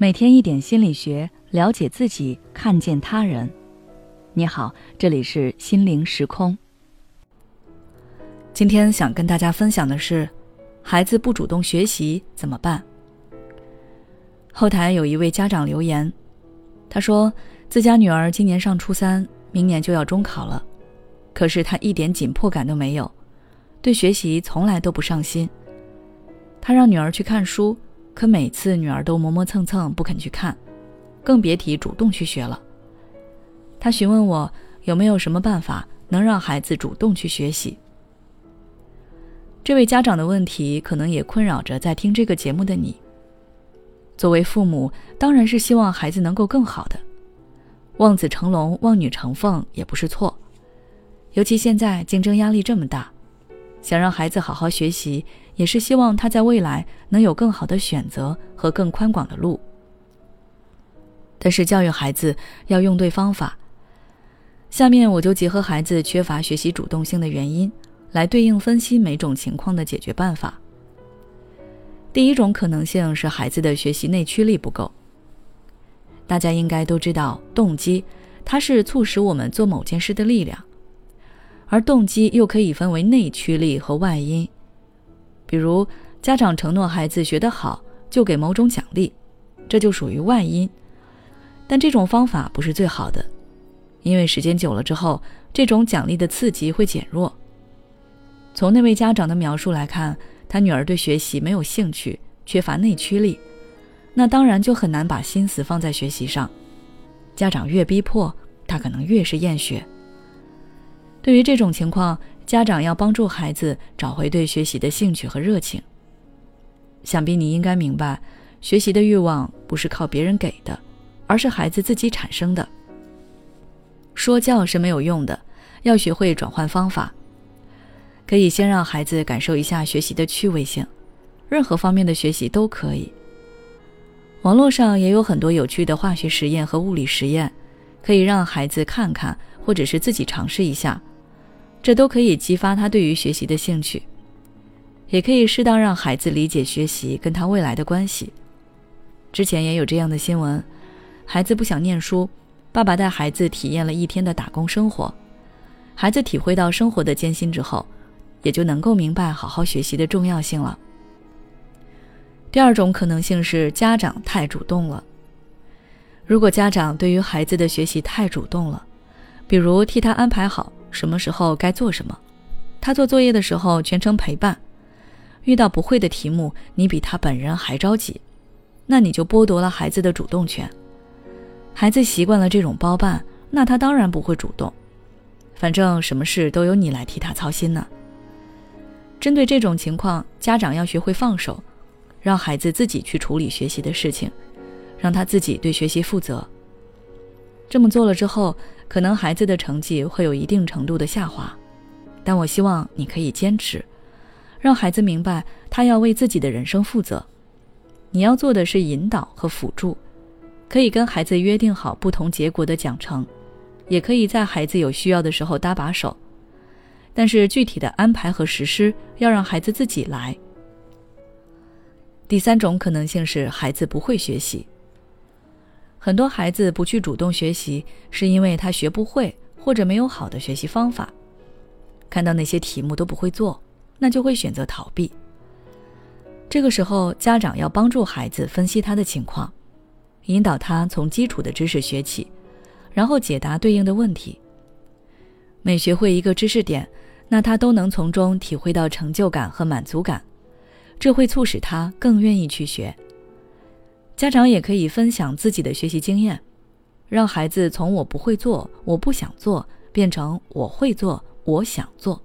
每天一点心理学，了解自己，看见他人。你好，这里是心灵时空。今天想跟大家分享的是，孩子不主动学习怎么办？后台有一位家长留言，他说自家女儿今年上初三，明年就要中考了，可是他一点紧迫感都没有，对学习从来都不上心。他让女儿去看书。可每次女儿都磨磨蹭蹭不肯去看，更别提主动去学了。他询问我有没有什么办法能让孩子主动去学习。这位家长的问题可能也困扰着在听这个节目的你。作为父母，当然是希望孩子能够更好的，望子成龙、望女成凤也不是错。尤其现在竞争压力这么大。想让孩子好好学习，也是希望他在未来能有更好的选择和更宽广的路。但是教育孩子要用对方法。下面我就结合孩子缺乏学习主动性的原因，来对应分析每种情况的解决办法。第一种可能性是孩子的学习内驱力不够。大家应该都知道，动机，它是促使我们做某件事的力量。而动机又可以分为内驱力和外因，比如家长承诺孩子学得好就给某种奖励，这就属于外因。但这种方法不是最好的，因为时间久了之后，这种奖励的刺激会减弱。从那位家长的描述来看，他女儿对学习没有兴趣，缺乏内驱力，那当然就很难把心思放在学习上。家长越逼迫，他可能越是厌学。对于这种情况，家长要帮助孩子找回对学习的兴趣和热情。想必你应该明白，学习的欲望不是靠别人给的，而是孩子自己产生的。说教是没有用的，要学会转换方法。可以先让孩子感受一下学习的趣味性，任何方面的学习都可以。网络上也有很多有趣的化学实验和物理实验，可以让孩子看看，或者是自己尝试一下。这都可以激发他对于学习的兴趣，也可以适当让孩子理解学习跟他未来的关系。之前也有这样的新闻：孩子不想念书，爸爸带孩子体验了一天的打工生活，孩子体会到生活的艰辛之后，也就能够明白好好学习的重要性了。第二种可能性是家长太主动了。如果家长对于孩子的学习太主动了，比如替他安排好。什么时候该做什么？他做作业的时候全程陪伴。遇到不会的题目，你比他本人还着急，那你就剥夺了孩子的主动权。孩子习惯了这种包办，那他当然不会主动。反正什么事都由你来替他操心呢。针对这种情况，家长要学会放手，让孩子自己去处理学习的事情，让他自己对学习负责。这么做了之后。可能孩子的成绩会有一定程度的下滑，但我希望你可以坚持，让孩子明白他要为自己的人生负责。你要做的是引导和辅助，可以跟孩子约定好不同结果的奖惩，也可以在孩子有需要的时候搭把手。但是具体的安排和实施要让孩子自己来。第三种可能性是孩子不会学习。很多孩子不去主动学习，是因为他学不会或者没有好的学习方法。看到那些题目都不会做，那就会选择逃避。这个时候，家长要帮助孩子分析他的情况，引导他从基础的知识学起，然后解答对应的问题。每学会一个知识点，那他都能从中体会到成就感和满足感，这会促使他更愿意去学。家长也可以分享自己的学习经验，让孩子从“我不会做，我不想做”变成“我会做，我想做”。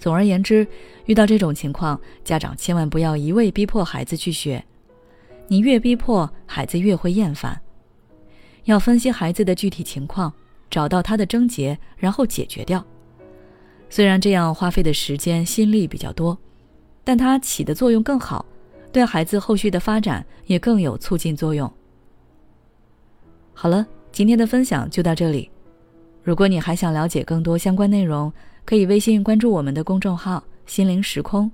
总而言之，遇到这种情况，家长千万不要一味逼迫孩子去学，你越逼迫，孩子越会厌烦。要分析孩子的具体情况，找到他的症结，然后解决掉。虽然这样花费的时间心力比较多，但它起的作用更好。对孩子后续的发展也更有促进作用。好了，今天的分享就到这里。如果你还想了解更多相关内容，可以微信关注我们的公众号“心灵时空”，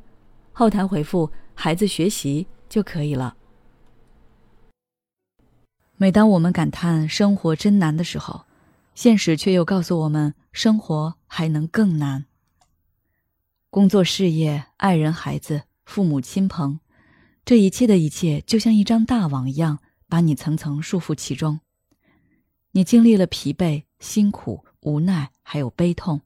后台回复“孩子学习”就可以了。每当我们感叹生活真难的时候，现实却又告诉我们，生活还能更难。工作、事业、爱人、孩子、父母亲朋，这一切的一切，就像一张大网一样，把你层层束缚其中。你经历了疲惫、辛苦、无奈，还有悲痛。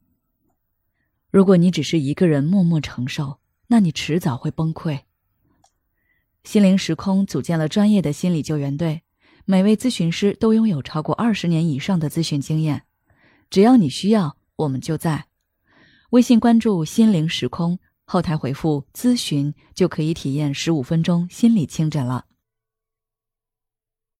如果你只是一个人默默承受，那你迟早会崩溃。心灵时空组建了专业的心理救援队，每位咨询师都拥有超过二十年以上的咨询经验。只要你需要，我们就在。微信关注“心灵时空”，后台回复“咨询”就可以体验十五分钟心理清诊了。